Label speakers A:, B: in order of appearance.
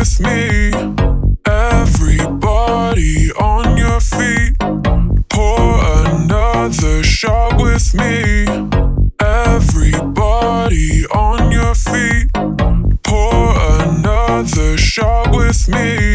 A: with me. Everybody on your feet. Pour another shot with me. Everybody on your feet. Pour another shot with me.